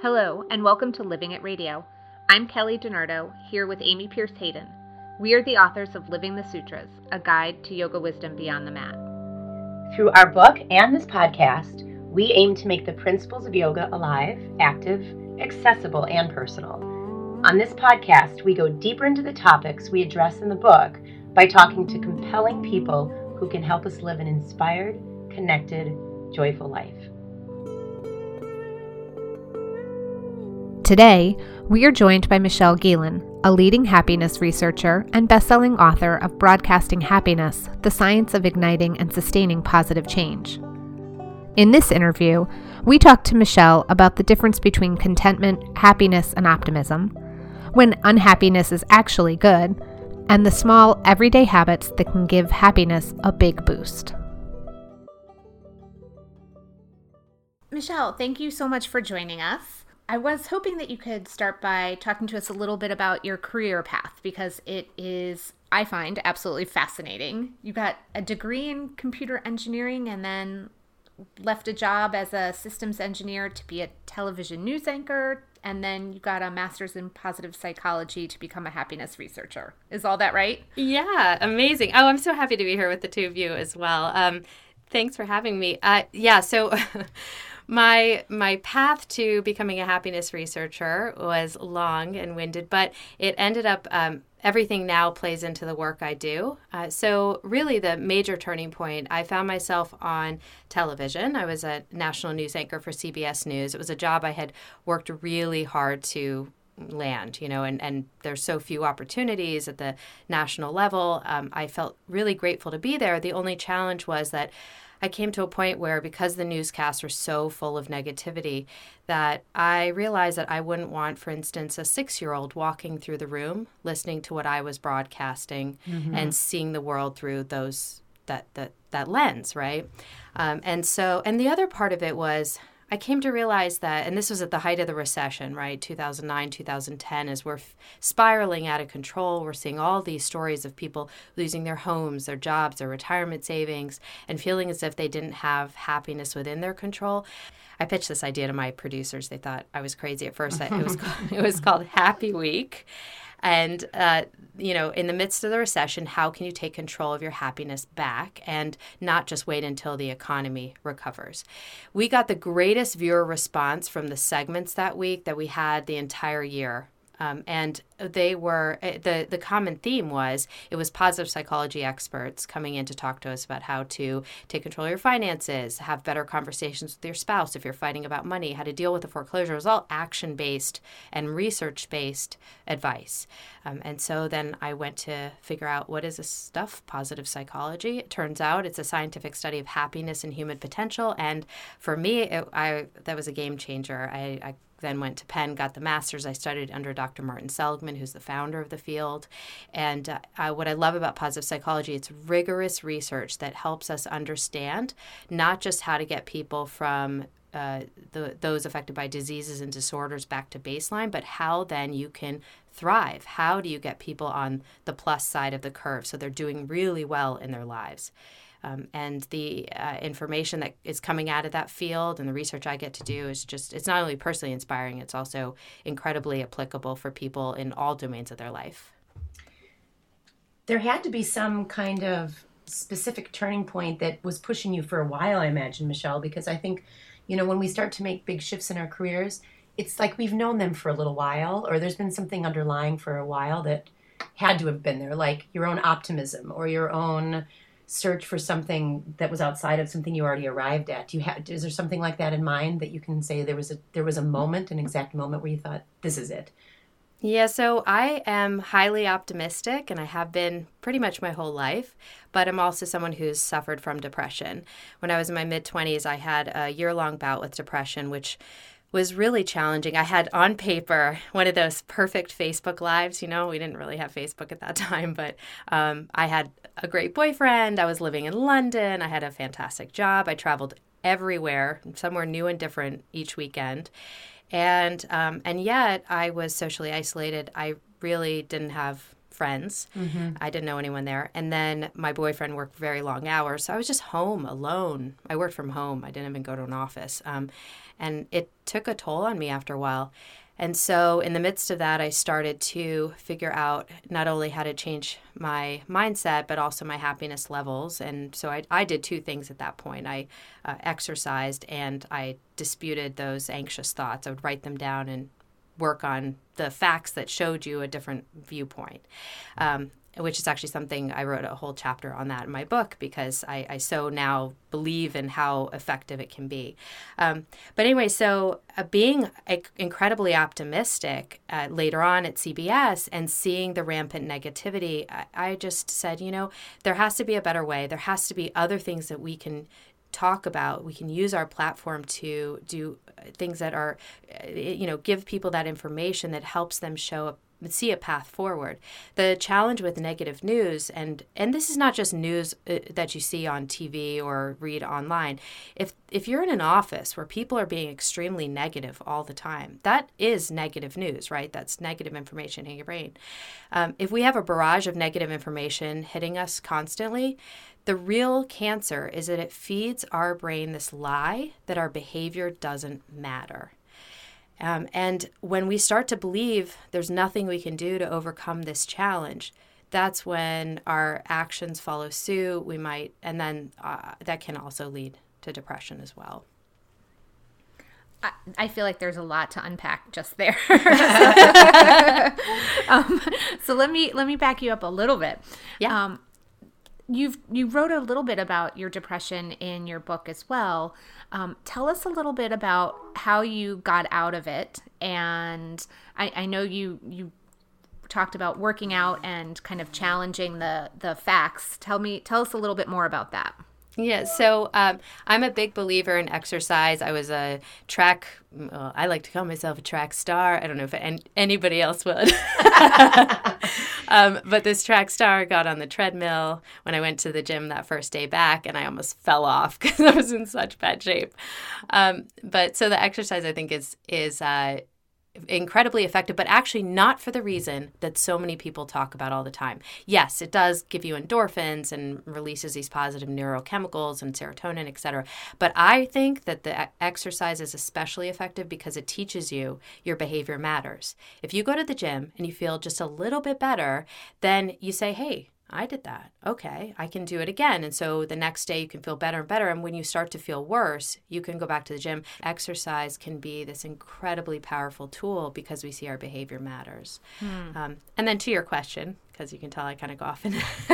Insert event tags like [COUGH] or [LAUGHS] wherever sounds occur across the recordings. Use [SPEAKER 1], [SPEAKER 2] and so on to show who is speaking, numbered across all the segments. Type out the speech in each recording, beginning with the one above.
[SPEAKER 1] Hello, and welcome to Living It Radio. I'm Kelly DiNardo, here with Amy Pierce Hayden. We are the authors of Living the Sutras, a guide to yoga wisdom beyond the mat.
[SPEAKER 2] Through our book and this podcast, we aim to make the principles of yoga alive, active, accessible, and personal. On this podcast, we go deeper into the topics we address in the book by talking to compelling people who can help us live an inspired, connected, joyful life.
[SPEAKER 1] Today, we are joined by Michelle Gielan, a leading happiness researcher and best-selling author of Broadcasting Happiness: The Science of Igniting and Sustaining Positive Change. In this interview, we talk to Michelle about the difference between contentment, happiness, and optimism, when unhappiness is actually good, and the small, everyday habits that can give happiness a big boost. Michelle, thank you so much for joining us. I was hoping that you could start by talking to us a little bit about your career path because it is, I find, absolutely fascinating. You got a degree in computer engineering and then left a job as a systems engineer to be a television news anchor, and then you got a master's in positive psychology to become a happiness researcher. Is all that right?
[SPEAKER 3] Yeah, amazing. Oh, I'm so happy to be here with the two of you as well. Um, thanks for having me. Uh, yeah, so. [LAUGHS] my my path to becoming a happiness researcher was long and winded, but it ended up. Um, everything now plays into the work I do. Uh, so, really, the major turning point, I found myself on television. I was a national news anchor for CBS News. It was a job I had worked really hard to land, you know, and, and there's so few opportunities at the national level. Um, I felt really grateful to be there. The only challenge was that I came to a point where, because the newscasts were so full of negativity, that I realized that I wouldn't want, for instance, a six year old walking through the room, listening to what I was broadcasting mm-hmm. and seeing the world through those that that that lens, right? Um, and so, and the other part of it was I came to realize that, and this was at the height of the recession, right? 2009, 2010, as we're f- spiraling out of control. We're seeing all these stories of people losing their homes, their jobs, their retirement savings, and feeling as if they didn't have happiness within their control. I pitched this idea to my producers. They thought I was crazy at first. it was [LAUGHS] called, [LAUGHS] it was called Happy Week, and uh, you know in the midst of the recession how can you take control of your happiness back and not just wait until the economy recovers? We got the greatest viewer response from the segments that week that we had the entire year um, and they were eh, the the common theme was it was positive psychology experts coming in to talk to us about how to take control of your finances, have better conversations with your spouse if you're fighting about money, how to deal with the foreclosure. It was all action based and research based advice. Um, and so then I went to figure out what is this stuff, positive psychology. It turns out it's a scientific study of happiness and human potential. And for me, it, I that was a game changer. I, I then went to Penn, got the master's. I studied under Dr. Martin Seligman, who's the founder of the field. And uh, I, what I love about positive psychology, it's rigorous research that helps us understand not just how to get people from uh, the, those affected by diseases and disorders back to baseline, but how then you can thrive. How do you get people on the plus side of the curve so they're doing really well in their lives? Um, and the uh, information that is coming out of that field and the research I get to do is just, it's not only personally inspiring, it's also incredibly applicable for people in all domains of their life.
[SPEAKER 2] There had to be some kind of specific turning point that was pushing you for a while, I imagine, Michelle, because I think, you know, when we start to make big shifts in our careers, it's like we've known them for a little while, or there's been something underlying for a while that had to have been there, like your own optimism or your own search for something that was outside of something you already arrived at? Do you have is there something like that in mind that you can say there was a there was a moment, an exact moment where you thought this is it?
[SPEAKER 3] Yeah, so I am highly optimistic and I have been pretty much my whole life, but I'm also someone who's suffered from depression. When I was in my mid 20s, I had a year long bout with depression, which was really challenging. I had on paper one of those perfect Facebook lives. You know, we didn't really have Facebook at that [LAUGHS] time, but um, I had a great boyfriend. I was living in London. I had a fantastic job. I traveled everywhere, somewhere new and different each weekend, and um, and yet I was socially isolated. I really didn't have friends. Mm-hmm. I didn't know anyone there. And then my boyfriend worked very long hours. So I was just home alone. I worked from home, I didn't even go to an office. Um, and it took a toll on me after a while. And so, in the midst of that, I started to figure out not only how to change my mindset, but also my happiness levels. And so, I, I did two things at that point I uh, exercised and I disputed those anxious thoughts. I would write them down and work on the facts that showed you a different viewpoint. Um, which is actually something I wrote a whole chapter on that in my book because I, I so now believe in how effective it can be. Um, but anyway, so uh, being incredibly optimistic uh, later on at CBS and seeing the rampant negativity, I, I just said, you know, there has to be a better way. There has to be other things that we can talk about we can use our platform to do uh, things that are uh, you know give people that information that helps them show up see a path forward. The challenge with negative news, and and this is not just news uh, that you see on TV or read online. If if you're in an office where people are being extremely negative all the time, that is negative news, right? That's negative information in your brain. Um, if we have a barrage of negative information hitting us constantly, the real cancer is that it feeds our brain this lie that our behavior doesn't matter. Um, and when we start to believe there's nothing we can do to overcome this challenge, that's when our actions follow suit. We might, and then uh, that can also lead to depression as well.
[SPEAKER 1] I, I feel like there's a lot to unpack just there. [LAUGHS] [LAUGHS] um, so let me let me back you up a little bit.
[SPEAKER 3] Yeah. Um,
[SPEAKER 1] you've you wrote a little bit about your depression in your book as well. Um, tell us a little bit about how you got out of it, and I, I know you you talked about working out and kind of challenging the the facts. Tell me, tell us a little bit more about that.
[SPEAKER 3] Yeah, so um, I'm a big believer in exercise. I was a track, well, I like to call myself a track star. I don't know if an- anybody else would. [LAUGHS] um, but this track star got on the treadmill when I went to the gym that first day back, and I almost fell off [LAUGHS] because I was in such bad shape. Um, but so the exercise, I think, is is uh, incredibly effective, but actually not for the reason that so many people talk about all the time. Yes, it does give you endorphins and releases these positive neurochemicals and serotonin, etc. But I think that the exercise is especially effective because it teaches you your behavior matters. If you go to the gym and you feel just a little bit better, then you say, hey, I did that. Okay, I can do it again. And so the next day you can feel better and better. And when you start to feel worse, you can go back to the gym. Exercise can be this incredibly powerful tool because we see our behavior matters. Hmm. Um, and then to your question, because you can tell I kind of go off in [LAUGHS]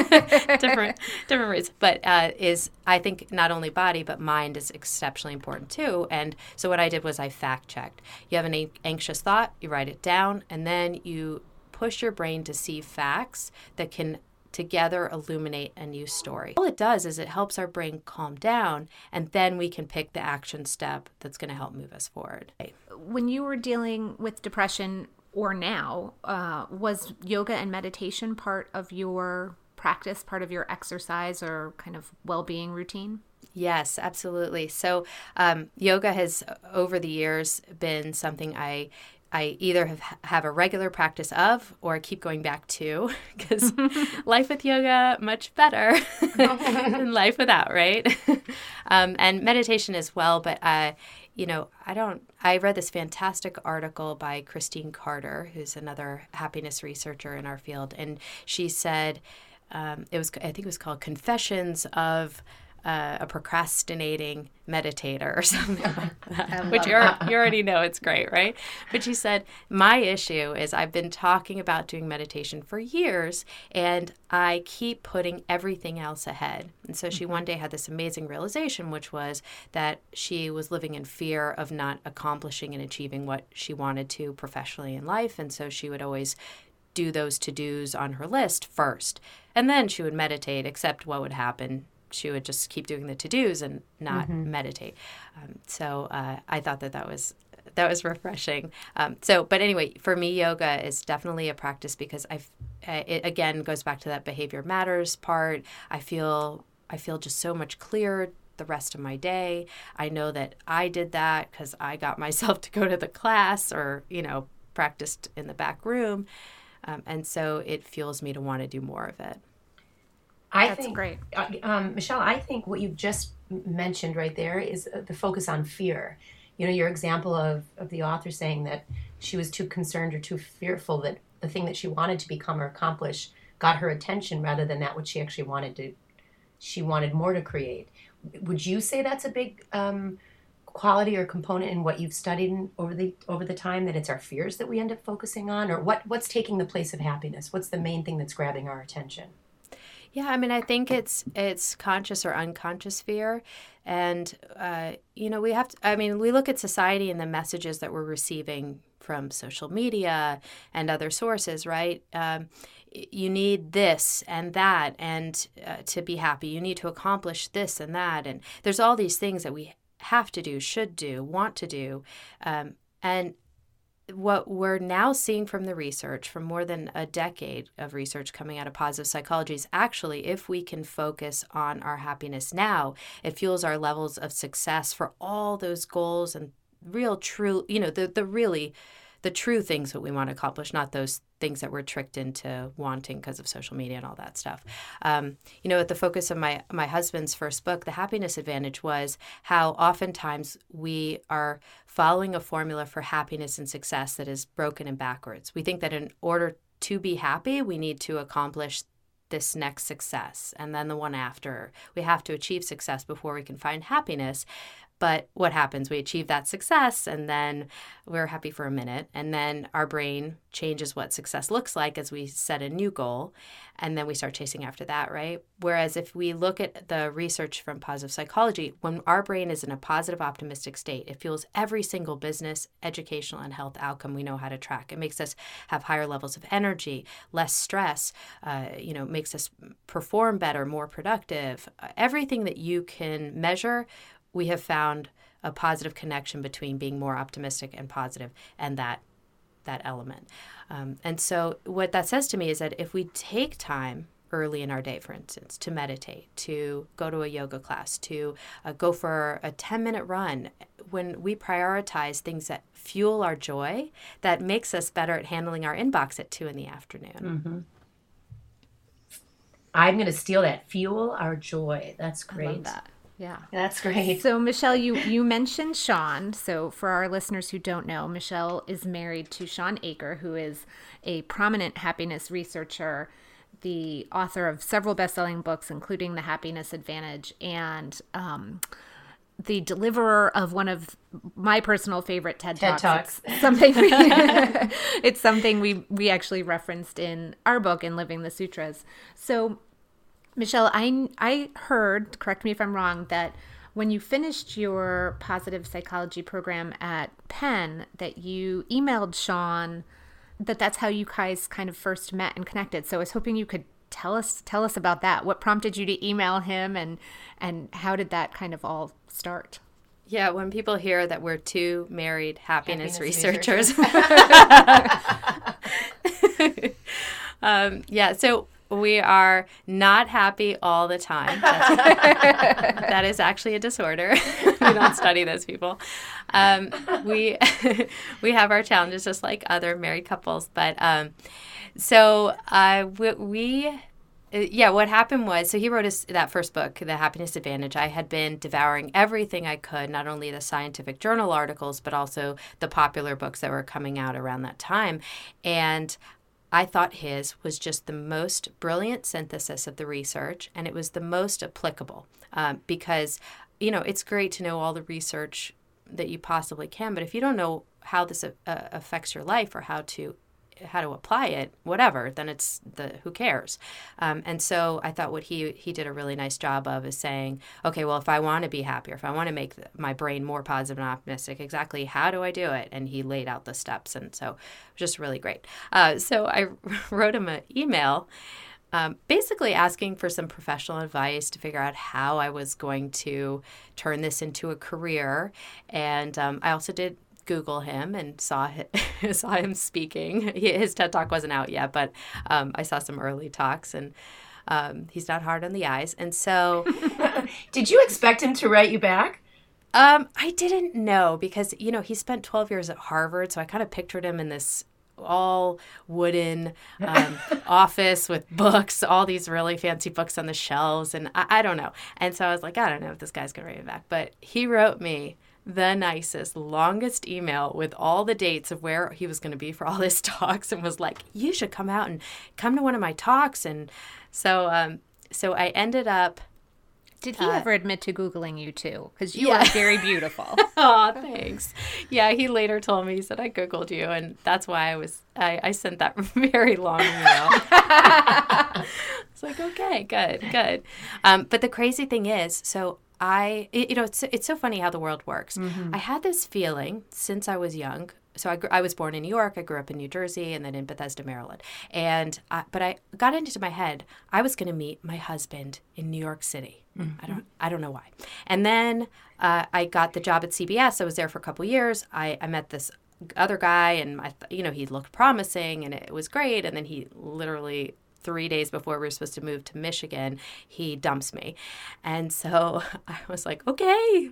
[SPEAKER 3] different different routes, but uh, is I think not only body but mind is exceptionally important too. And so what I did was I fact checked. You have an anxious thought, you write it down, and then you push your brain to see facts that can together illuminate a new story. All it does is it helps our brain calm down, and then we can pick the action step that's going to help move us forward.
[SPEAKER 1] When you were dealing with depression or now, uh, was yoga and meditation part of your practice, part of your exercise or kind of well being routine?
[SPEAKER 3] Yes, absolutely. So, um, yoga has over the years been something I I either have, have a regular practice of or keep going back to [LAUGHS] because [LAUGHS] life with yoga much better [LAUGHS] than life without, right? um, and meditation as well. But uh, you know, I don't. I read this fantastic article by Christine Carter, who's another happiness researcher in our field, and she said um, it was. I think it was called "Confessions of." Uh, a procrastinating meditator or [LAUGHS] something like [LAUGHS] that, which you you already know it's great, right? But she said, My issue is I've been talking about doing meditation for years and I keep putting everything else ahead. And so she mm-hmm. one day had this amazing realization, which was that she was living in fear of not accomplishing and achieving what she wanted to professionally in life. And so she would always do those to dos on her list first. And then she would meditate, except what would happen she would just keep doing the to dos and not mm-hmm. meditate. Um, so uh, I thought that that was that was refreshing. Um, so, but anyway, for me, yoga is definitely a practice because I, it again goes back to that behavior matters part. I feel I feel just so much clearer the rest of my day. I know that I did that because I got [LAUGHS] myself to go to the class or you know practiced in the back room. Um, and so it fuels me to want to do more of it.
[SPEAKER 2] I
[SPEAKER 1] That's
[SPEAKER 2] think,
[SPEAKER 1] great.
[SPEAKER 2] Uh, um, Michelle, I think what you've just mentioned right there is uh, the focus on fear. You know, your example of, of the author saying that she was too concerned or too fearful that the thing that she wanted to become or accomplish got her attention rather than that what she actually wanted to she wanted more to create would you say that's a big um, quality or component in what you've studied over the over the time that it's our fears that we end up focusing on or what what's taking the place of happiness what's the main thing that's grabbing our attention
[SPEAKER 3] yeah, I mean, I think it's it's conscious or unconscious fear, and uh, you know, we have to. I mean, we look at society and the messages that we're receiving from social media and other sources, right? Um, you need this and that, and uh, to be happy, you need to accomplish this and that, and there's all these things that we have to do, should do, want to do, um, and what we're now seeing from the research, from more than a decade of research coming out of positive psychology, is actually if we can focus on our happiness now, it fuels our levels of success for all those goals and real, true, you know, the, the really the true things that we want to accomplish, not those things that we're tricked into wanting because of social media and all that stuff. Um, you know, at the focus of my my husband's first book, The Happiness Advantage, was how oftentimes we are following a formula for happiness and success that is broken and backwards. We think that in order to be happy, we need to accomplish this next success and then the one after. We have to achieve success before we can find happiness. But what happens? We achieve that success and then we're happy for a minute. And then our brain changes what success looks like as we set a new goal. And then we start chasing after that, right? Whereas if we look at the research from positive psychology, when our brain is in a positive, optimistic state, it fuels every single business, educational, and health outcome we know how to track. It makes us have higher levels of energy, less stress, uh, you know, makes us perform better, more productive. Everything that you can measure we have found a positive connection between being more optimistic and positive and that that element. Um, and so what that says to me is that if we take time early in our day, for instance, to meditate, to go to a yoga class, to uh, go for a 10 minute run, when we prioritize things that fuel our joy, that makes us better at handling our inbox at two in the afternoon.
[SPEAKER 2] Mm-hmm. I'm going to steal that. Fuel our joy. That's great.
[SPEAKER 1] I love that. Yeah.
[SPEAKER 2] That's great.
[SPEAKER 1] So Michelle, you you mentioned Shawn. So for our listeners who don't know, Michelle is married to Shawn Achor, who is a prominent happiness researcher, the author of several best-selling books, including The Happiness Advantage, and um, the deliverer of one of my personal favorite TED,
[SPEAKER 2] TED
[SPEAKER 1] Talks.
[SPEAKER 2] Talks.
[SPEAKER 1] It's something we, [LAUGHS] [LAUGHS] it's something we we actually referenced in our book in Living the Sutras. So Michelle, I I heard, correct me if I'm wrong, that when you finished your positive psychology program at Penn, that you emailed Shawn that that's how you guys kind of first met and connected. So I was hoping you could tell us tell us about that. What prompted you to email him and and how did that kind of all start?
[SPEAKER 3] Yeah, when people hear that we're two married happiness, happiness researchers. [LAUGHS] [LAUGHS] um, yeah, so we are not happy all the time. [LAUGHS] that is actually a disorder. [LAUGHS] we don't study those people. Um, we [LAUGHS] we have our challenges just like other married couples, but um, so uh, we, we uh, yeah, what happened was so he wrote his, that first book, The Happiness Advantage. I had been devouring everything I could, not only the scientific journal articles, but also the popular books that were coming out around that time. And I thought his was just the most brilliant synthesis of the research, and it was the most applicable um, because, you know, it's great to know all the research that you possibly can, but if you don't know how this uh, affects your life or how to how to apply it, whatever, then it's the who cares. Um, and so I thought what he he did a really nice job of is saying, okay, well, if I want to be happier, if I want to make my brain more positive and optimistic, exactly how do I do it? And he laid out the steps, and so just really great. Uh, so I [LAUGHS] wrote him an email. Um, basically asking for some professional advice to figure out how I was going to turn this into a career. And um, I also did Google him and saw him, [LAUGHS] saw him speaking. He, his TED talk wasn't out yet, but um, I saw some early talks, and um, he's not hard on the eyes. And so, [LAUGHS]
[SPEAKER 2] did you expect him to write you back?
[SPEAKER 3] Um, I didn't know because you know he spent 12 years at Harvard, so I kind of pictured him in this all wooden um, [LAUGHS] office with books, all these really fancy books on the shelves. And I, I don't know. And so I was like, I don't know if this guy's going to write me back. But he wrote me the nicest, longest email with all the dates of where he was going to be for all his [LAUGHS] talks and was like, you should come out and come to one of my talks. And so, um, so I ended up
[SPEAKER 1] did he uh, ever admit to Googling you too? Because you yeah. are very beautiful. [LAUGHS]
[SPEAKER 3] oh, thanks. Yeah, he later told me, he said, I Googled you. And that's why I was, I, I sent that [LAUGHS] very long email. it's like, okay, good, good. Um, but the crazy thing is, so I, you know, it's, it's so funny how the world works. Mm-hmm. I had this feeling since I was young so I, I was born in New York. I grew up in New Jersey and then in Bethesda, Maryland. And I, but I got into my head I was going to meet my husband in New York City. Mm-hmm. I don't I don't know why. And then uh, I got the job at CBS. I was there for a couple years. I, I met this other guy and I you know he looked promising and it was great. And then he literally three days before we were supposed to move to Michigan, he dumps me. And so [LAUGHS] I was like, okay,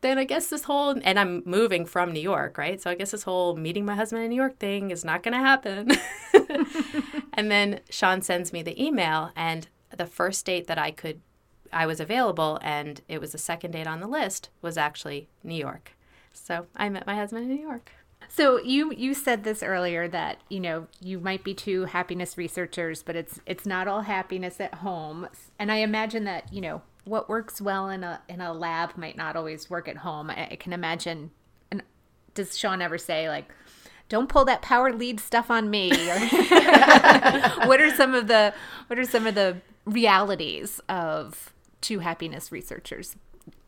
[SPEAKER 3] then I guess this whole, and I'm moving from New York, right? So I guess this whole meeting my husband in New York thing is not going to happen. [LAUGHS] and then Shawn sends me the email, and the first date that I could, I was available, and it was the second date on the list, was actually New York. So I met my husband in New York.
[SPEAKER 1] So you you said this earlier that you know you might be two happiness researchers, but it's it's not all happiness at home. And I imagine that you know what works well in a in a lab might not always work at home. I, I can imagine. And does Shawn ever say like? Don't pull that power lead stuff on me. [LAUGHS] what are some of the what are some of the realities of two happiness researchers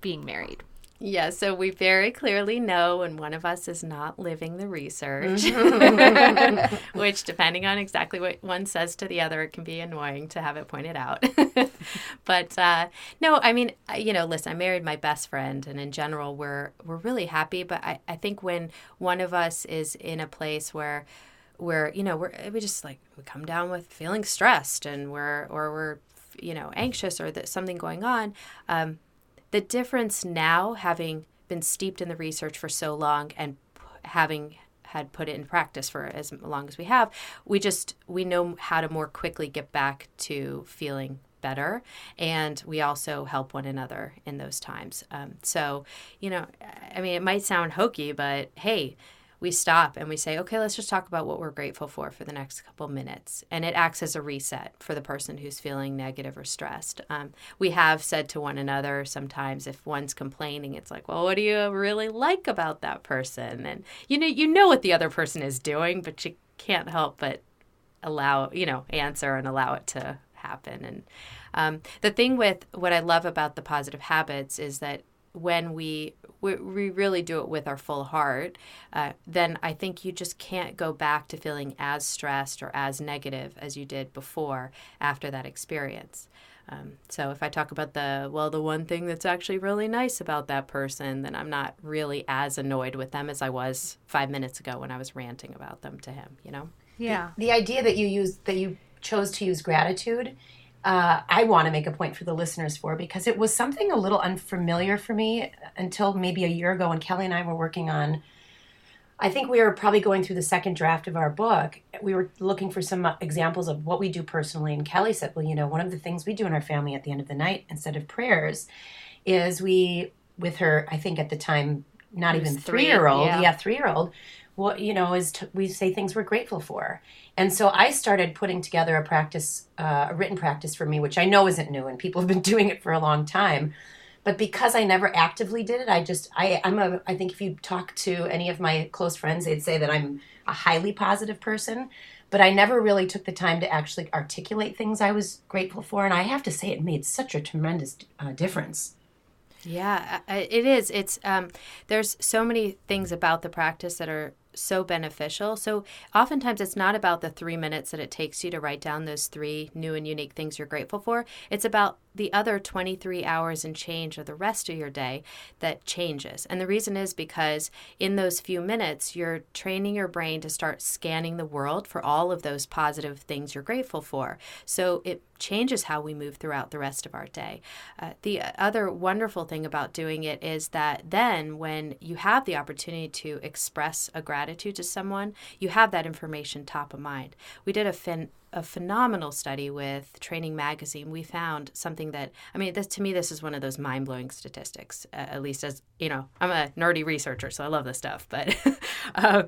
[SPEAKER 1] being married?
[SPEAKER 3] Yeah, so we very clearly know when one of us is not living the research, mm-hmm. [LAUGHS] which, depending on exactly what one says to the other, it can be annoying to have it pointed out. [LAUGHS] but uh, no, I mean, you know, listen, I married my best friend, and in general, we're we're really happy. But I, I think when one of us is in a place where we're, you know we're we just like we come down with feeling stressed and we're or we're you know anxious or that something going on um, the difference now, having been steeped in the research for so long and having had put it in practice for as long as we have, we just we know how to more quickly get back to feeling better. And we also help one another in those times. Um, so you know i mean it might sound hokey but hey we stop and we say, okay, let's just talk about what we're grateful for for the next couple minutes. And it acts as a reset for the person who's feeling negative or stressed. Um, we have said to one another sometimes if one's complaining, it's like, well, what do you really like about that person? And you know, you know what the other person is doing, but you can't help but allow, you know, answer and allow it to happen. And um, the thing with what I love about the positive habits is that when we we, we really do it with our full heart, uh, then I think you just can't go back to feeling as stressed or as negative as you did before after that experience. Um, so if I talk about the, well, the one thing that's actually really nice about that person, then I'm not really as annoyed with them as I was five minutes ago when I was ranting about them to him, you know?
[SPEAKER 2] Yeah. The, the idea that you use, that you chose to use gratitude uh, I want to make a point for the listeners for because it was something a little unfamiliar for me until maybe a year ago when Kelly and I were working on. I think we were probably going through the second draft of our book. We were looking for some examples of what we do personally, and Kelly said, "Well, you know, one of the things we do in our family at the end of the night, instead of prayers, is we, with her, I think at the time, not even three year old, yeah, yeah three year old, what you know is t- we say things we're grateful for. And so i started putting together a practice uh, a written practice for me which i know isn't new and people have been [LAUGHS] doing it for a long time. But because i never actively did it i just i i'm a i think if you talk to any of my close friends they'd say that i'm a highly positive person. But i never really took the time to actually articulate things i was grateful for. And i have to say it made such a tremendous uh, difference.
[SPEAKER 3] Yeah, it is. It's um, there's so many things about the practice that are so beneficial. So oftentimes it's not about the three minutes that it takes you to write down those three new and unique things you're grateful for. It's about the other 23 hours and change of the rest of your day that changes. And the reason is because in those few minutes, you're training your brain to start scanning the world for all of those positive things you're grateful for. So it changes how we move throughout the rest of our day. Uh, the other wonderful thing about doing it is that then when you have the opportunity to express a gratitude to someone, you have that information top of mind. We did a fin- a phenomenal study with Training Magazine, we found something that I mean, this to me, this is one of those mind blowing statistics. Uh, at least as you know, I'm a nerdy researcher, so I love this stuff. But [LAUGHS] uh,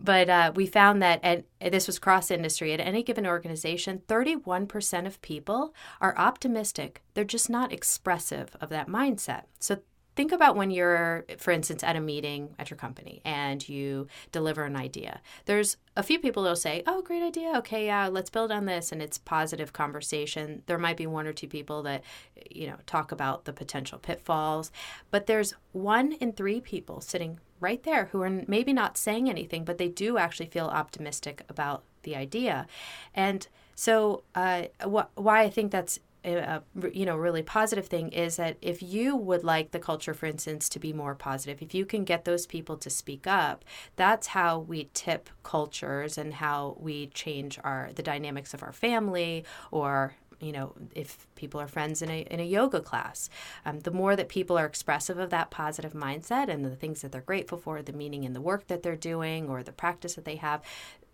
[SPEAKER 3] but uh, we found that at this was cross industry at any given organization, 31% of people are optimistic. They're just not expressive of that mindset. So think about when you're, for instance, at a meeting at your company and you deliver an idea. There's a few people that'll say, "Oh, great idea. Okay, yeah, let's build on this," and it's positive conversation. There might be one or two people that, you know, talk about the potential pitfalls, but there's one in three people sitting right there who are maybe not saying anything, but they do actually feel optimistic about the idea, and so uh, wh- why I think that's a, you know really positive thing is that if you would like the culture for instance to be more positive if you can get those people to speak up that's how we tip cultures and how we change our the dynamics of our family or you know if people are friends in a, in a yoga class. Um, the more that people are expressive of that positive mindset and the things that they're grateful for the meaning in the work that they're doing or the practice that they have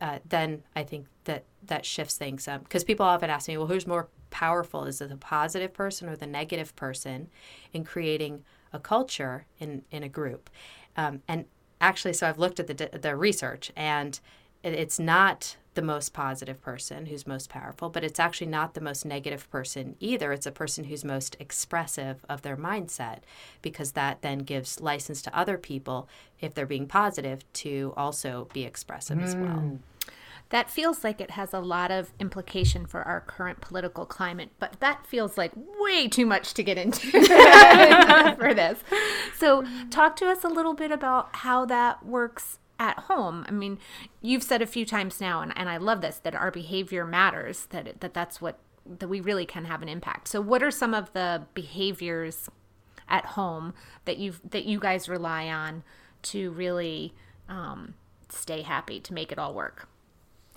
[SPEAKER 3] uh, then i think that that shifts things because um, people often ask me well who's more powerful is it the positive person or the negative person in creating a culture in, in a group um, and actually so i've looked at the, the research and it's not the most positive person who's most powerful, but it's actually not the most negative person either. It's a person who's most expressive of their mindset because that then gives license to other people, if they're being positive, to also be expressive mm. as well.
[SPEAKER 1] That feels like it has a lot of implication for our current political climate, but that feels like way too much to get into [LAUGHS] for this. So, talk to us a little bit about how that works at home. I mean, you've said a few times now, and, and I love this, that our behavior matters, that, that that's what, that we really can have an impact. So what are some of the behaviors at home that you've, that you guys rely on to really um, stay happy, to make it all work?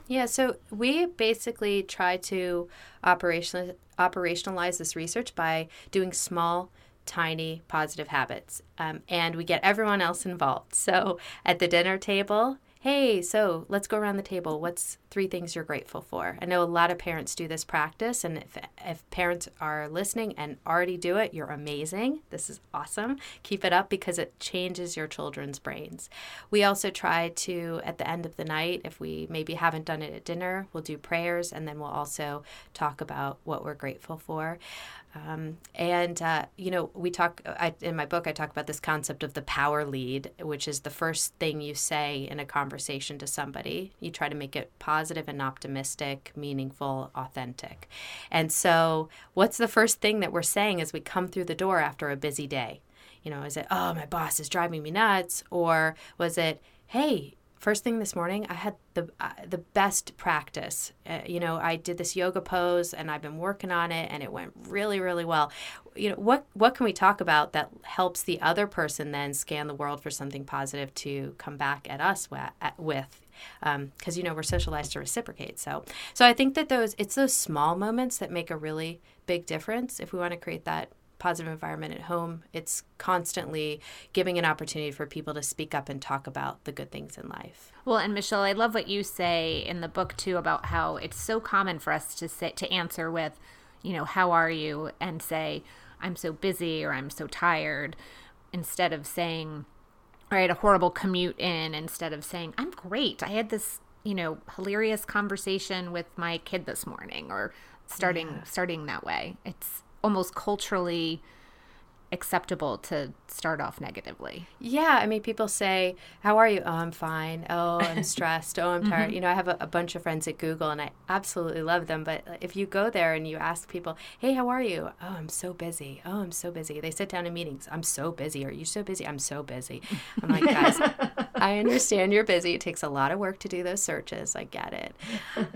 [SPEAKER 3] Yeah, so we basically try to operational, operationalize this research by doing small tiny positive habits. Um, and we get everyone else involved. So at the dinner table, hey, so let's go around the table. What's three things you're grateful for? I know a lot of parents do this practice, and if, if parents are listening and already do it, you're amazing. This is awesome. Keep it up because it changes your children's brains. We also try to, at the end of the night, if we maybe haven't done it at dinner, we'll do prayers, and then we'll also talk about what we're grateful for. Um, and uh, you know, we talk I, in my book. I talk about this concept of the power lead, which is the first thing you say in a conversation to somebody. You try to make it positive and optimistic, meaningful, authentic. And so, what's the first thing that we're saying as we come through the door after a busy day? You know, is it, "Oh, my boss is driving me nuts," or was it, "Hey, first thing this morning i had the uh, the best practice uh, you know i did this yoga pose and i've been working on it and it went really really well you know what what can we talk about that helps the other person then scan the world for something positive to come back at us with because um, you know we're socialized to reciprocate. So so i think that those it's those small moments that make a really big difference. If we want to create that positive environment at home, it's constantly giving an opportunity for people to speak up and talk about the good things in life.
[SPEAKER 1] Well, and Michelle, I love what you say in the book too about how it's so common for us to sit to answer with, you know, how are you? and say I'm so busy or I'm so tired instead of saying I had a horrible commute in instead of saying I'm great. I had this, you know, hilarious conversation with my kid this morning or starting yeah. starting that way. It's almost culturally acceptable to start off negatively.
[SPEAKER 3] Yeah, I mean, people say, "How are you?" "Oh, I'm fine." "Oh, I'm [LAUGHS] stressed." "Oh, I'm tired." Mm-hmm. You know, I have a, a, bunch of friends at Google, and I absolutely love them. But if you go there and you ask people, "Hey, how are you?" "Oh, I'm so busy." "Oh, I'm so busy." They sit down in meetings. "I'm so busy." "Are you so busy?" "I'm so busy." I'm like, guys. [LAUGHS] I understand you're busy. It takes a lot of work to do those searches. I get it. [LAUGHS]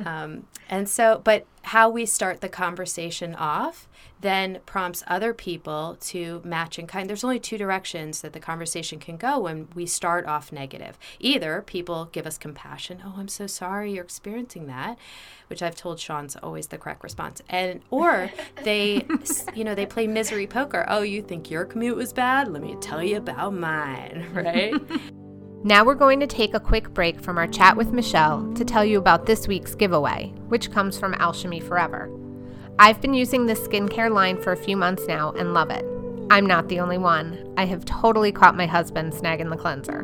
[SPEAKER 3] Um, and so, but how we start the conversation off then prompts other people to match in kind. There's only two directions that the conversation can go when we start off negative. Either people give us compassion, oh, I'm so sorry you're experiencing that, which I've told Shawn's always the correct response. And or [LAUGHS] they you know, they play misery poker. Oh, you think your commute was bad? Let me tell you about mine, [LAUGHS] right?
[SPEAKER 1] Now we're going to take a quick break from our chat with Michelle to tell you about this week's giveaway, which comes from Alchimie Forever. I've been using this skincare line for a few months now and love it. I'm not the only one. I have totally caught my husband snagging the cleanser.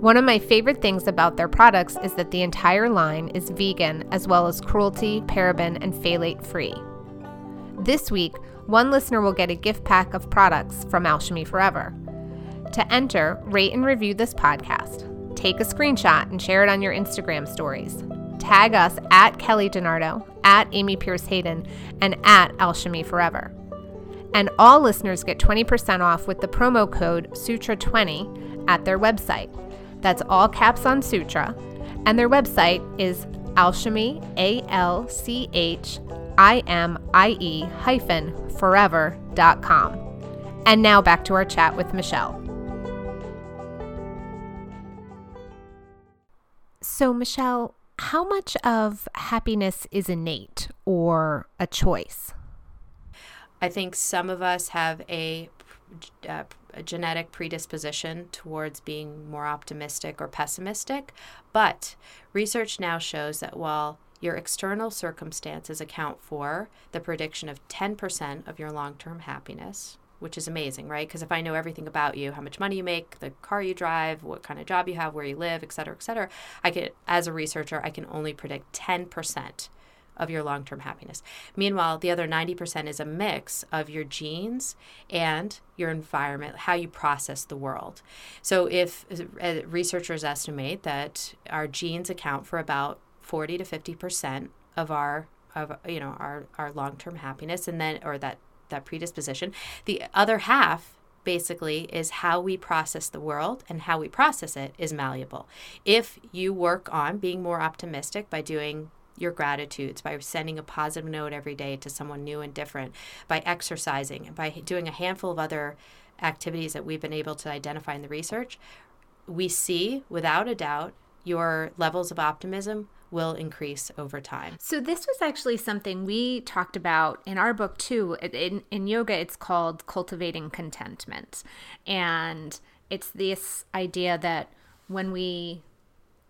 [SPEAKER 1] One of my favorite things about their products is that the entire line is vegan as well as cruelty, paraben, and phthalate free. This week, one listener will get a gift pack of products from Alchimie Forever. To enter, rate and review this podcast. Take a screenshot and share it on your Instagram stories tag us at Kelly DiNardo, at Amy Pierce Hayden, and at Alchimie Forever. And all listeners get 20% off with the promo code Sutra20 at their website. That's all caps on Sutra. And their website is alchimie, A L C H I M I E hyphen forever.com. And now back to our chat with Michelle. So, Michelle, how much of happiness is innate or a choice?
[SPEAKER 3] I think some of us have a, uh, a, genetic predisposition towards being more optimistic or pessimistic, but research now shows that while your external circumstances account for the prediction of 10% of your long term happiness, which is amazing, right? Because if I know everything about you, how much money you make, the car you drive, what kind of job you have, where you live, et cetera, et cetera, I could, as a researcher, I can only predict 10% of your long term happiness. Meanwhile, the other 90% is a mix of your genes and your environment, how you process the world. So, if uh, researchers estimate that our genes account for about 40 to 50% of our of you know our our long-term happiness and then or that that predisposition. The other half basically is how we process the world and how we process it is malleable. If you work on being more optimistic by doing your gratitudes, by sending a positive note every day to someone new and different, by exercising, by doing a handful of other activities that we've been able to identify in the research, we see without a doubt your levels of optimism will increase over time.
[SPEAKER 1] So this was actually something we talked about in our book too. In in yoga it's called cultivating contentment. And it's this idea that when we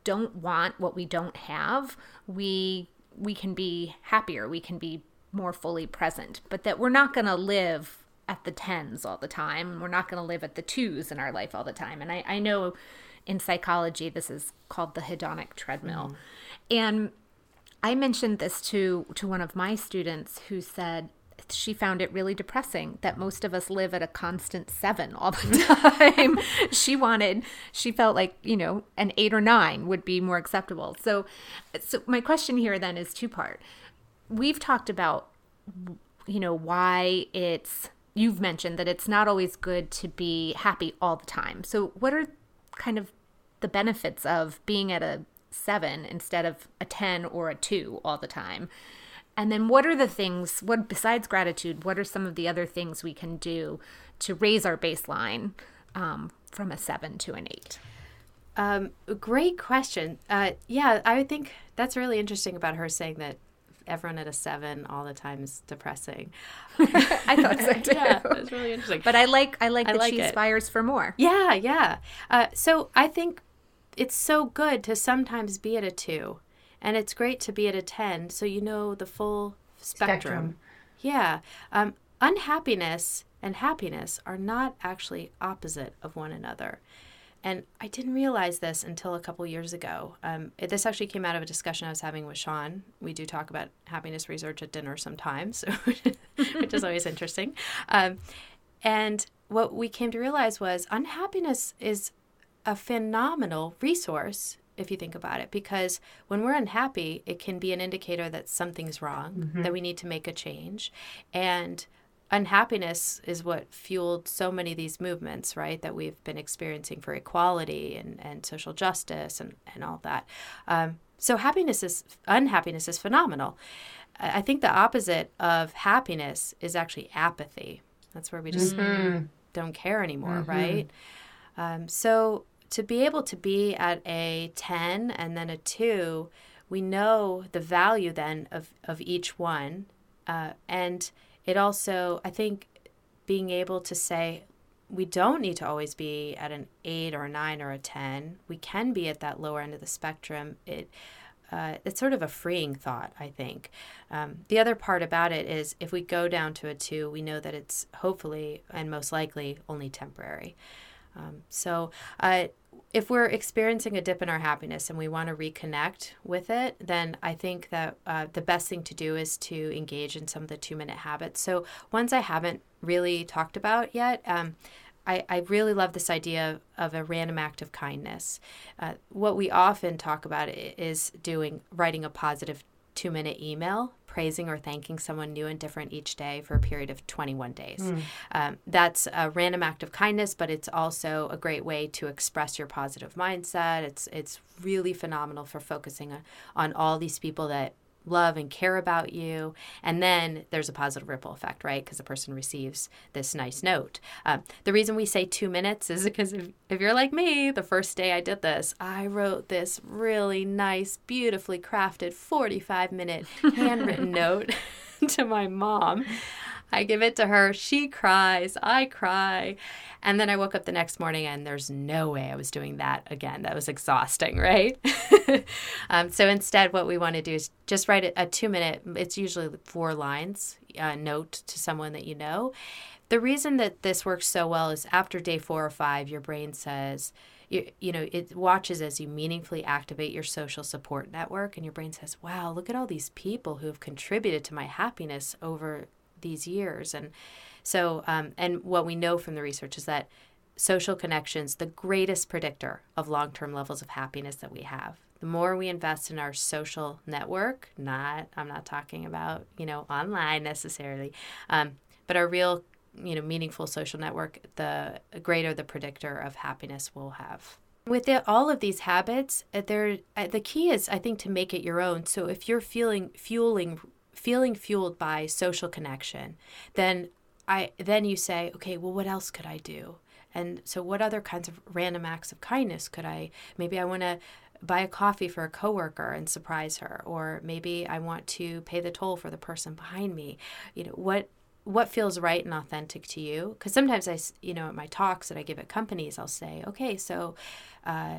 [SPEAKER 1] don't want what we don't have, we we can be happier, we can be more fully present, but that we're not going to live at the tens all the time. We're not going to live at the twos in our life all the time. And I, I know in psychology, this is called the hedonic treadmill. Mm. And I mentioned this to to one of my students who said she found it really depressing that most of us live at a constant seven all the [LAUGHS] time. she wanted, she felt like, you know, an eight or nine would be more acceptable. So, so my question here then is two part. We've talked about, you know, why it's, you've mentioned that it's not always good to be happy all the time. So, what are kind of the benefits of being at a seven instead of a 10 or a two all the time. And then what are the things, what besides gratitude, what are some of the other things we can do to raise our baseline um, from a seven to an eight?
[SPEAKER 3] Um, great question. Uh, yeah, I think that's really interesting about her saying that everyone at a seven all the time is depressing. [LAUGHS]
[SPEAKER 1] I thought so too.
[SPEAKER 3] yeah, that's really interesting.
[SPEAKER 1] But I like I like I that like she it. aspires for more.
[SPEAKER 3] Yeah, yeah. Uh, so I think it's so good to sometimes be at a two, and it's great to be at a ten, so you know the full spectrum. spectrum. Yeah. Um, unhappiness and happiness are not actually opposite of one another. And I didn't realize this until a couple years ago. Um, it, this actually came out of a discussion I was having with Shawn. We do talk about happiness research at dinner sometimes, [LAUGHS] which is always interesting. Um, and what we came to realize was unhappiness is a phenomenal resource if you think about it because when we're unhappy it can be an indicator that something's wrong mm-hmm. that we need to make a change and unhappiness is what fueled so many of these movements, right, that we've been experiencing for equality and, and social justice and, and all that. Um, so happiness is unhappiness is phenomenal. I think the opposite of happiness is actually apathy. That's where we just mm-hmm. don't care anymore, mm-hmm. right? Um, so to be able to be at a 10 and then a 2, we know the value then of, of each one. Uh, and it also, I think, being able to say, we don't need to always be at an 8 or a 9 or a 10. We can be at that lower end of the spectrum. It, uh, it's sort of a freeing thought, I think. Um, the other part about it is if we go down to a two, we know that it's hopefully and most likely only temporary. Um, so, uh, if we're experiencing a dip in our happiness and we want to reconnect with it, then I think that uh, the best thing to do is to engage in some of the two minute habits. So, ones I haven't really talked about yet. Um, I, I really love this idea of, a random act of kindness. Uh, what we often talk about is doing writing a positive two minute email praising or thanking someone new and different each day for a period of 21 days. Mm. Um, that's a random act of kindness, but it's also a great way to express your positive mindset. It's it's really phenomenal for focusing on, on all these people that love and care about you. And then there's a positive ripple effect, right? Because the person receives this nice note. Um, the reason we say two minutes is because if, if you're like me, the first day I did this, I wrote this really nice, beautifully crafted 45 minute [LAUGHS] handwritten note [LAUGHS] to my mom. I give it to her. She cries. I cry. And then I woke up the next morning and there's no way I was doing that again. That was exhausting, [LAUGHS] right? um, so instead, what we want to do is just write a, two minute, it's usually four lines, uh, note to someone that you know. The reason that this works so well is after day four or five, your brain says, you, you know, it watches as you meaningfully activate your social support network, and your brain says, wow, look at all these people who have contributed to my happiness over these years. And so, um, and what we know from the research is that social connections, the greatest predictor of long term levels of happiness that we have. The more we invest in our social network, not, I'm not talking about, you know, online necessarily, um, but our real, you know, meaningful social network, the greater the predictor of happiness we'll have with the, all of these habits uh, there uh, the key is i think to make it your own so if you're feeling fueling feeling fueled by social connection, then I then you say, okay, well what else could I do? And so what other kinds of random acts of kindness could I maybe I want to buy a coffee for a coworker and surprise her or maybe I want to pay the toll for the person behind me. You know, what what feels right and authentic to you because sometimes i you know at my talks that i give at companies i'll say okay so uh,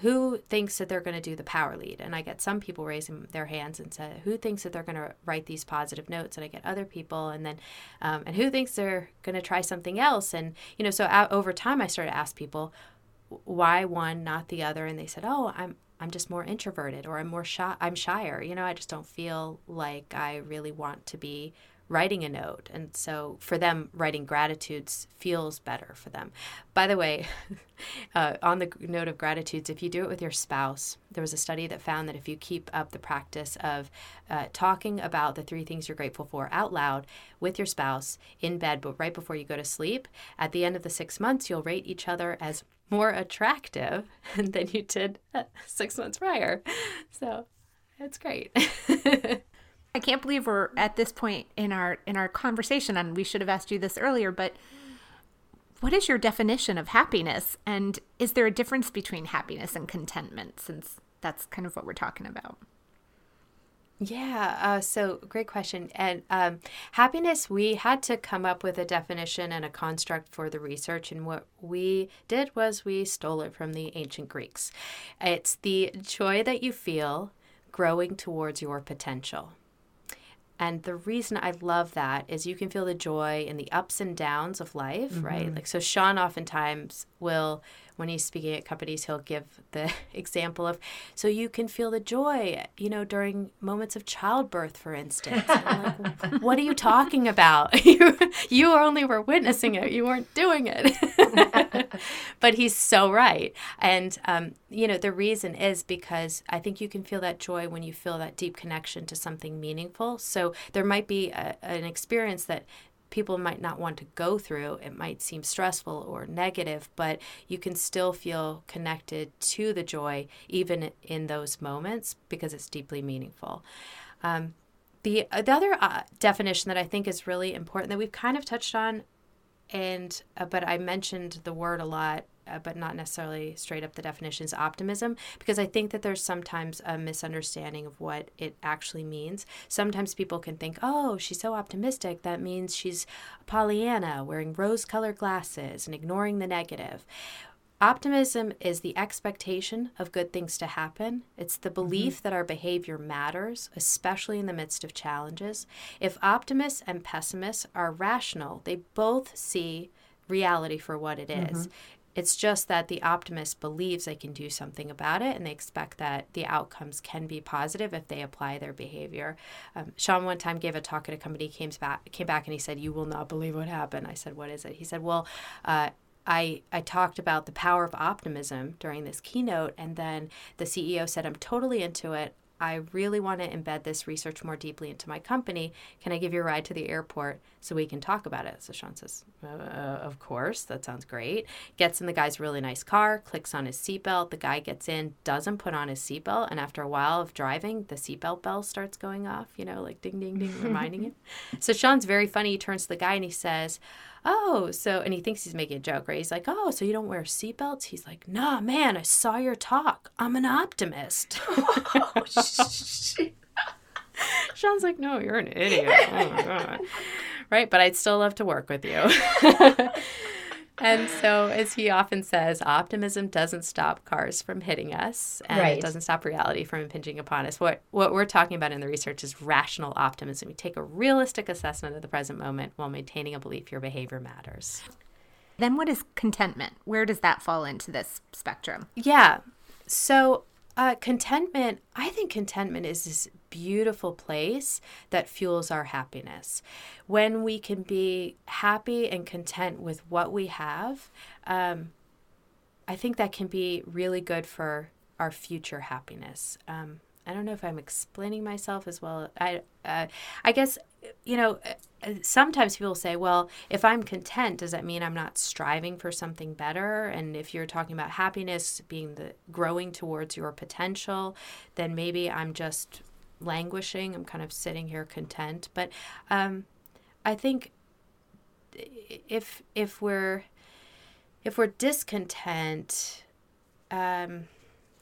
[SPEAKER 3] who thinks that they're going to do the power lead? And i get some people raising their hands and say who thinks that they're going to write these positive notes? And i get other people and then um, and who thinks they're going to try something else? And you know so over time i started to ask people why one not the other? And they said oh i'm i'm just more introverted or i'm more shy i'm shyer. You know i just don't feel like i really want to be writing a note. And so for them, writing gratitudes feels better for them. By the way, [LAUGHS] uh, on the note of gratitudes, if you do it with your spouse, there was a study that found that if you keep up the practice of uh, talking about the three things you're grateful for out loud with your spouse in bed, but right before you go to sleep, at the end of the six months, you'll rate each other as more attractive [LAUGHS] than you did six months prior. So it's great. [LAUGHS]
[SPEAKER 1] I can't believe we're at this point in our in our conversation and we should have asked you this earlier, but what is your definition of happiness and is there a difference between happiness and contentment since that's kind of what we're talking about?
[SPEAKER 3] Yeah, uh, so great question. And um, happiness, we had to come up with a definition and a construct for the research. And what we did was we stole it from the ancient Greeks. It's the joy that you feel growing towards your potential. And the reason I love that is you can feel the joy in the ups and downs of life, mm-hmm. right? Like, so Shawn oftentimes will when he's speaking at companies, he'll give the [LAUGHS] example of, so you can feel the joy, you know, during moments of childbirth, for instance. like, [LAUGHS] what are you talking about? [LAUGHS] you, you only were witnessing it. You weren't doing it. but he's so right. And, um, you know, the reason is because I think you can feel that joy when you feel that deep connection to something meaningful. So there might be a, an experience that people might not want to go through. It might seem stressful or negative, but you can still feel connected to the joy even in those moments because it's deeply meaningful. Um, the, the other uh, definition that I think is really important that we've kind of touched on, and uh, but I mentioned the word a lot uh, but not necessarily straight up the definition is optimism because I think that there's sometimes a misunderstanding of what it actually means. Sometimes people can think, oh, she's so optimistic, that means she's Pollyanna, wearing rose colored glasses and ignoring the negative. Optimism is the expectation of good things to happen. It's the belief mm-hmm. that our behavior matters, especially in the midst of challenges. If optimists and pessimists are rational, they both see reality for what it is. Mm-hmm. It's just that the optimist believes they can do something about it and they expect that the outcomes can be positive if they apply their behavior. Um, Shawn one time gave a talk at a company, came back, came back and he said, You will not believe what happened. I said, What is it? He said, Well, uh, I, I talked about the power of optimism during this keynote, and then the CEO said, I'm totally into it. I really want to embed this research more deeply into my company. Can I give you a ride to the airport so we can talk about it? So Shawn says, uh, Of course, that sounds great. Gets in the guy's really nice car, clicks on his seatbelt. The guy gets in, doesn't put on his seatbelt, and after a while of driving, the seatbelt bell starts going off, you know, like ding, ding, ding, reminding him. [LAUGHS] So Shawn's very funny. He turns to the guy and he says, oh, so, and he thinks he's making a joke, right? He's like, oh, so you don't wear seatbelts? He's like, nah, man, I saw your talk. I'm an optimist. [LAUGHS] oh, Shawn's like, no, you're an idiot. Oh. [LAUGHS] Right. But I'd still love to work with you [LAUGHS] and so, as he often says, optimism doesn't stop cars from hitting us, and right. it doesn't stop reality from impinging upon us. What what we're talking about in the research is rational optimism. You take a realistic assessment of the present moment while maintaining a belief your behavior matters.
[SPEAKER 1] Then, what is contentment? Where does that fall into this spectrum?
[SPEAKER 3] Yeah. So, uh, contentment, I think contentment is this beautiful place that fuels our happiness. When we can be happy and content with what we have, um, I think that can be really good for our future happiness. Um, I don't know if I'm explaining myself as well. I uh, I guess you know uh, sometimes people say, well, if I'm content, does that mean I'm not striving for something better? And if you're talking about happiness being the growing towards your potential, then maybe I'm just languishing. I'm kind of sitting here content. But um, I think if if we're if we're discontent. Um,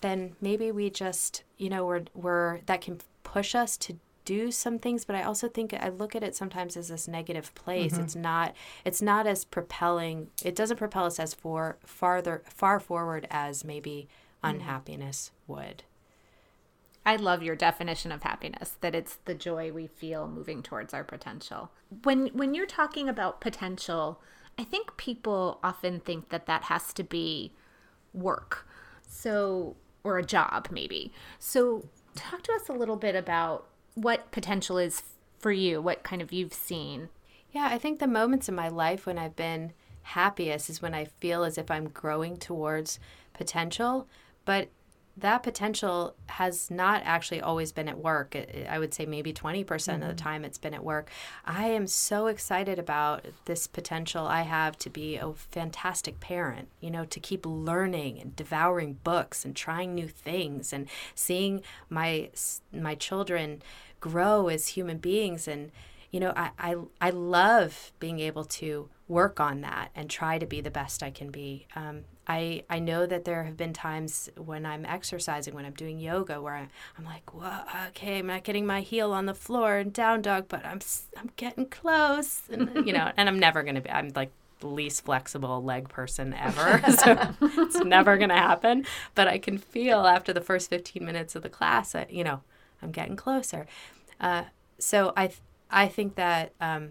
[SPEAKER 3] then maybe we just, you know, we're, we're that can push us to do some things but i also think i look at it sometimes as this negative place mm-hmm. it's not it's not as propelling it doesn't propel us as for farther far forward as maybe mm-hmm. unhappiness would
[SPEAKER 1] I love your definition of happiness that it's the joy we feel moving towards our potential. When when you're talking about potential, I think people often think that that has to be work. So or a job maybe. So talk to us a little bit about what potential is for you, what kind of you've seen.
[SPEAKER 3] Yeah, I think the moments in my life when I've been happiest is when I feel as if I'm growing towards potential, but that potential has not actually always been at work. I would say maybe 20% mm hmm of the mm-hmm. time it's been at work. I am so excited about this potential I have to be a fantastic parent, you know, to keep learning and devouring books and trying new things and seeing my my children grow as human beings and you know, I, I, I love being able to work on that and try to be the best I can be. Um, I, I know that there have been times when I'm exercising, when I'm doing yoga, where I, I'm like, well, okay, I'm not getting my heel on the floor and down dog, but I'm, I'm getting close. And, you know, and I'm never going to be, I'm like the least flexible leg person ever. [LAUGHS] so it's never going to happen. But I can feel after the first 15 minutes of the class that, you know, I'm getting closer. Uh, so I, I think that um,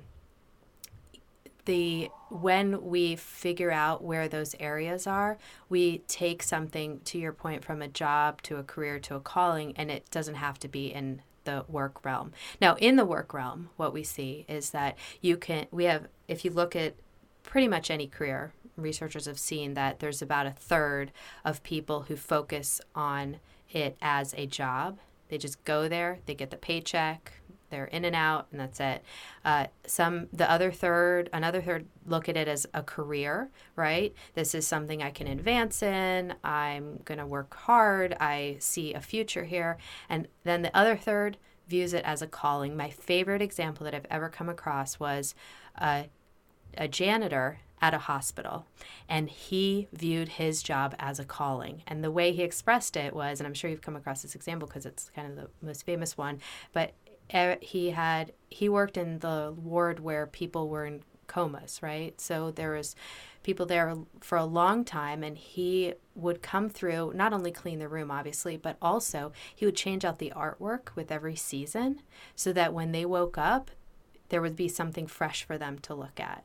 [SPEAKER 3] the when we figure out where those areas are, we take something to your point from a job to a career to a calling, and it doesn't have to be in the work realm. Now, in the work realm, what we see is that you can we have if you look at pretty much any career, researchers have seen that there's about a third of people who focus on it as a job. They just go there, they get the paycheck, they're in and out, and that's it. Uh, some the other third, another third, look at it as a career, right? This is something I can advance in. I'm gonna work hard. I see a future here, and then the other third views it as a calling. My favorite example that I've ever come across was a, a janitor at a hospital and he viewed his job as a calling and the way he expressed it was and i'm sure you've come across this example because it's kind of the most famous one but he had he worked in the ward where people were in comas right so there was people there for a long time and he would come through not only clean the room obviously but also he would change out the artwork with every season so that when they woke up there would be something fresh for them to look at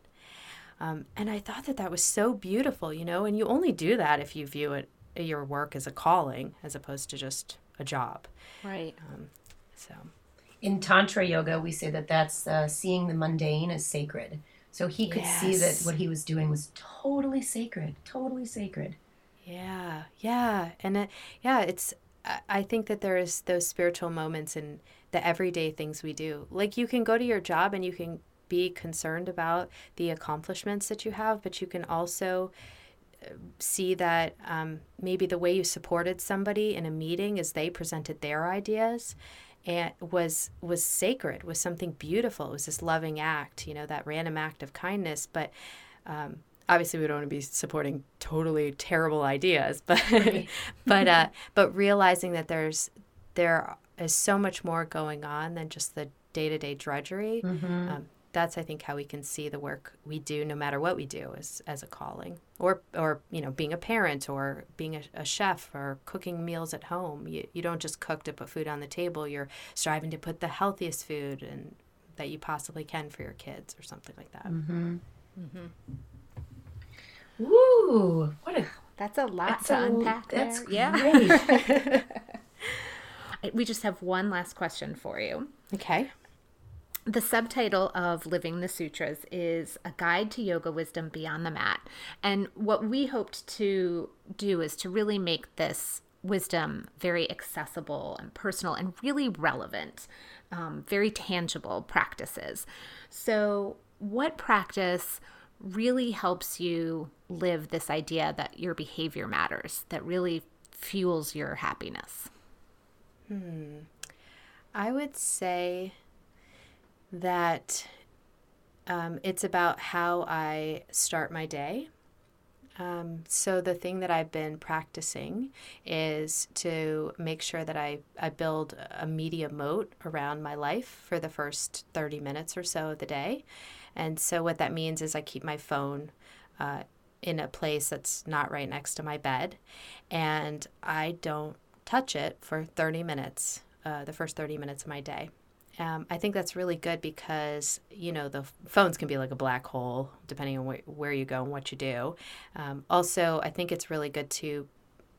[SPEAKER 3] um, and I thought that that was so beautiful, you know, and you only do that if you view it your work as a calling as opposed to just a job.
[SPEAKER 1] Right.
[SPEAKER 3] Um, so,
[SPEAKER 2] in Tantra yoga, we say that that's uh, seeing the mundane as sacred. So he could yes. see that what he was doing was totally sacred, totally sacred.
[SPEAKER 3] Yeah, yeah, and it, yeah, it's. I think that there's those spiritual moments in the everyday things we do. Like you can go to your job and you can be concerned about the accomplishments that you have, but you can also uh, see that um, maybe the way you supported somebody in a meeting as they presented their ideas and was was sacred was something beautiful it was this loving act you know that random act of kindness but um, obviously we don't want to be supporting totally terrible ideas but [LAUGHS] but uh, [LAUGHS] but realizing that there's there is so much more going on than just the day-to-day drudgery mm-hmm. um, that's I think how we can see the work we do, no matter what we do, as as a calling, or or you know, being a parent, or being a, a chef, or cooking meals at home. You you don't just cook to put food on the table. You're striving to put the healthiest food and that you possibly can for your kids, or something like that.
[SPEAKER 2] Mm-hmm. Mm-hmm. Ooh, what a
[SPEAKER 1] that's a lot that's to a, unpack.
[SPEAKER 2] That's
[SPEAKER 1] there.
[SPEAKER 2] yeah. [LAUGHS]
[SPEAKER 1] we just have one last question for you.
[SPEAKER 3] Okay.
[SPEAKER 1] The subtitle of Living the Sutras is A Guide to Yoga Wisdom Beyond the Mat. And what we hoped to do is to really make this wisdom very accessible and personal and really relevant, um, very tangible practices. So, what practice really helps you live this idea that your behavior matters, that really fuels your happiness?
[SPEAKER 3] Hmm. I would say that um, it's about how I start my day. Um, so the thing that I've been practicing is to make sure that I, I build a media moat around my life for the first 30 minutes or so of the day. And so what that means is I keep my phone uh, in a place that's not right next to my bed and I don't touch it for 30 minutes, uh, the first 30 minutes of my day. Um, I think that's really good because you know the phones can be like a black hole depending on wh- where you go and what you do. Um, also, I think it's really good to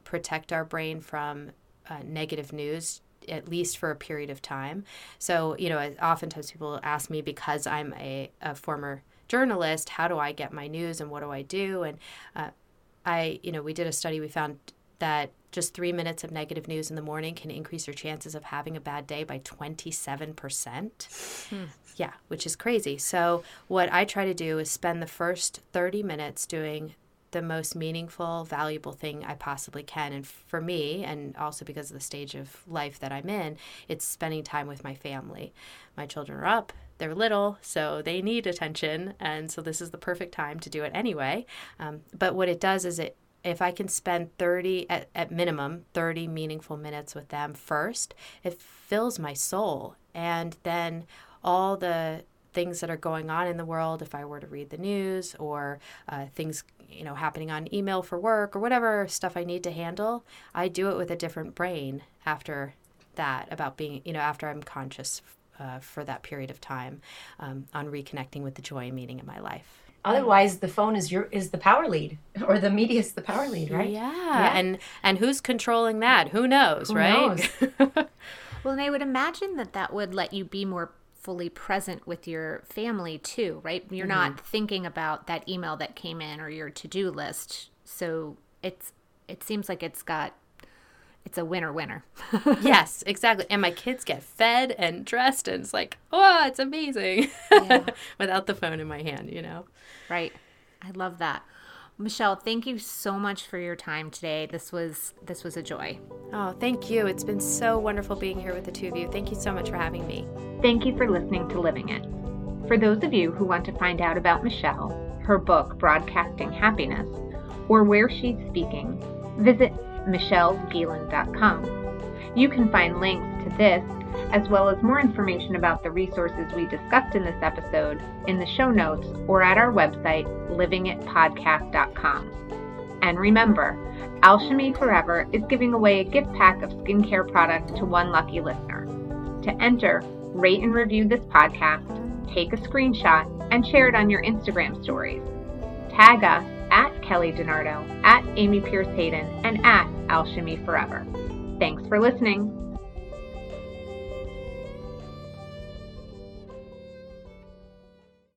[SPEAKER 3] protect our brain from uh, negative news at least for a period of time. So you know, oftentimes people ask me because I'm a, a former journalist, how do I get my news and what do I do? And uh, I, you know, we did a study. We found that just three minutes of negative news in the morning can increase your chances of having a bad day by 27%. Hmm. Yeah, which is crazy. So, what I try to do is spend the first 30 minutes doing the most meaningful, valuable thing I possibly can. And for me, and also because of the stage of life that I'm in, it's spending time with my family. My children are up, they're little, so they need attention. And so this is the perfect time to do it anyway. Um, but what it does is it if I can spend 30 at, at minimum 30 meaningful minutes with them first, it fills my soul. And then all the things that are going on in the world, if I were to read the news or uh, things you know happening on email for work or whatever stuff I need to handle, I do it with a different brain after that about being you know after I'm conscious uh, for that period of time um, on reconnecting with the joy and meaning in my life.
[SPEAKER 2] Otherwise, the phone is your is the power lead, [LAUGHS] or the media is the power lead, right?
[SPEAKER 3] Yeah, yeah. and and who's controlling that? Who knows,
[SPEAKER 2] Who
[SPEAKER 3] right?
[SPEAKER 2] Knows? [LAUGHS]
[SPEAKER 1] well, and I would imagine that that would let you be more fully present with your family too, right? You're mm-hmm. not thinking about that email that came in or your to do list, so it's it seems like it's got it's a winner winner. [LAUGHS]
[SPEAKER 3] yes, exactly. And my kids get fed and dressed, and it's like, oh, it's amazing. Yeah. Without the phone in my hand, you know?
[SPEAKER 1] Right. I love that. Michelle, thank you so much for your time today. This was this was a joy.
[SPEAKER 3] Oh, thank you. It's been so wonderful being here with the two of you. Thank you so much for having me.
[SPEAKER 1] Thank you for listening to Living It. For those of you who want to find out about Michelle, her book Broadcasting Happiness, or where she's speaking, visit michellegielan.com. You can find links to this, as well as more information about the resources we discussed in this episode, in the show notes or at our website, livingitpodcast.com. And remember, Alchimie Forever is giving away a gift pack of skincare products to one lucky listener. To enter, rate and review this podcast, take a screenshot, and share it on your Instagram stories. Tag us at Kelly DiNardo, at Amy Pearce Hayden, and at Alchimie Forever. Thanks for listening.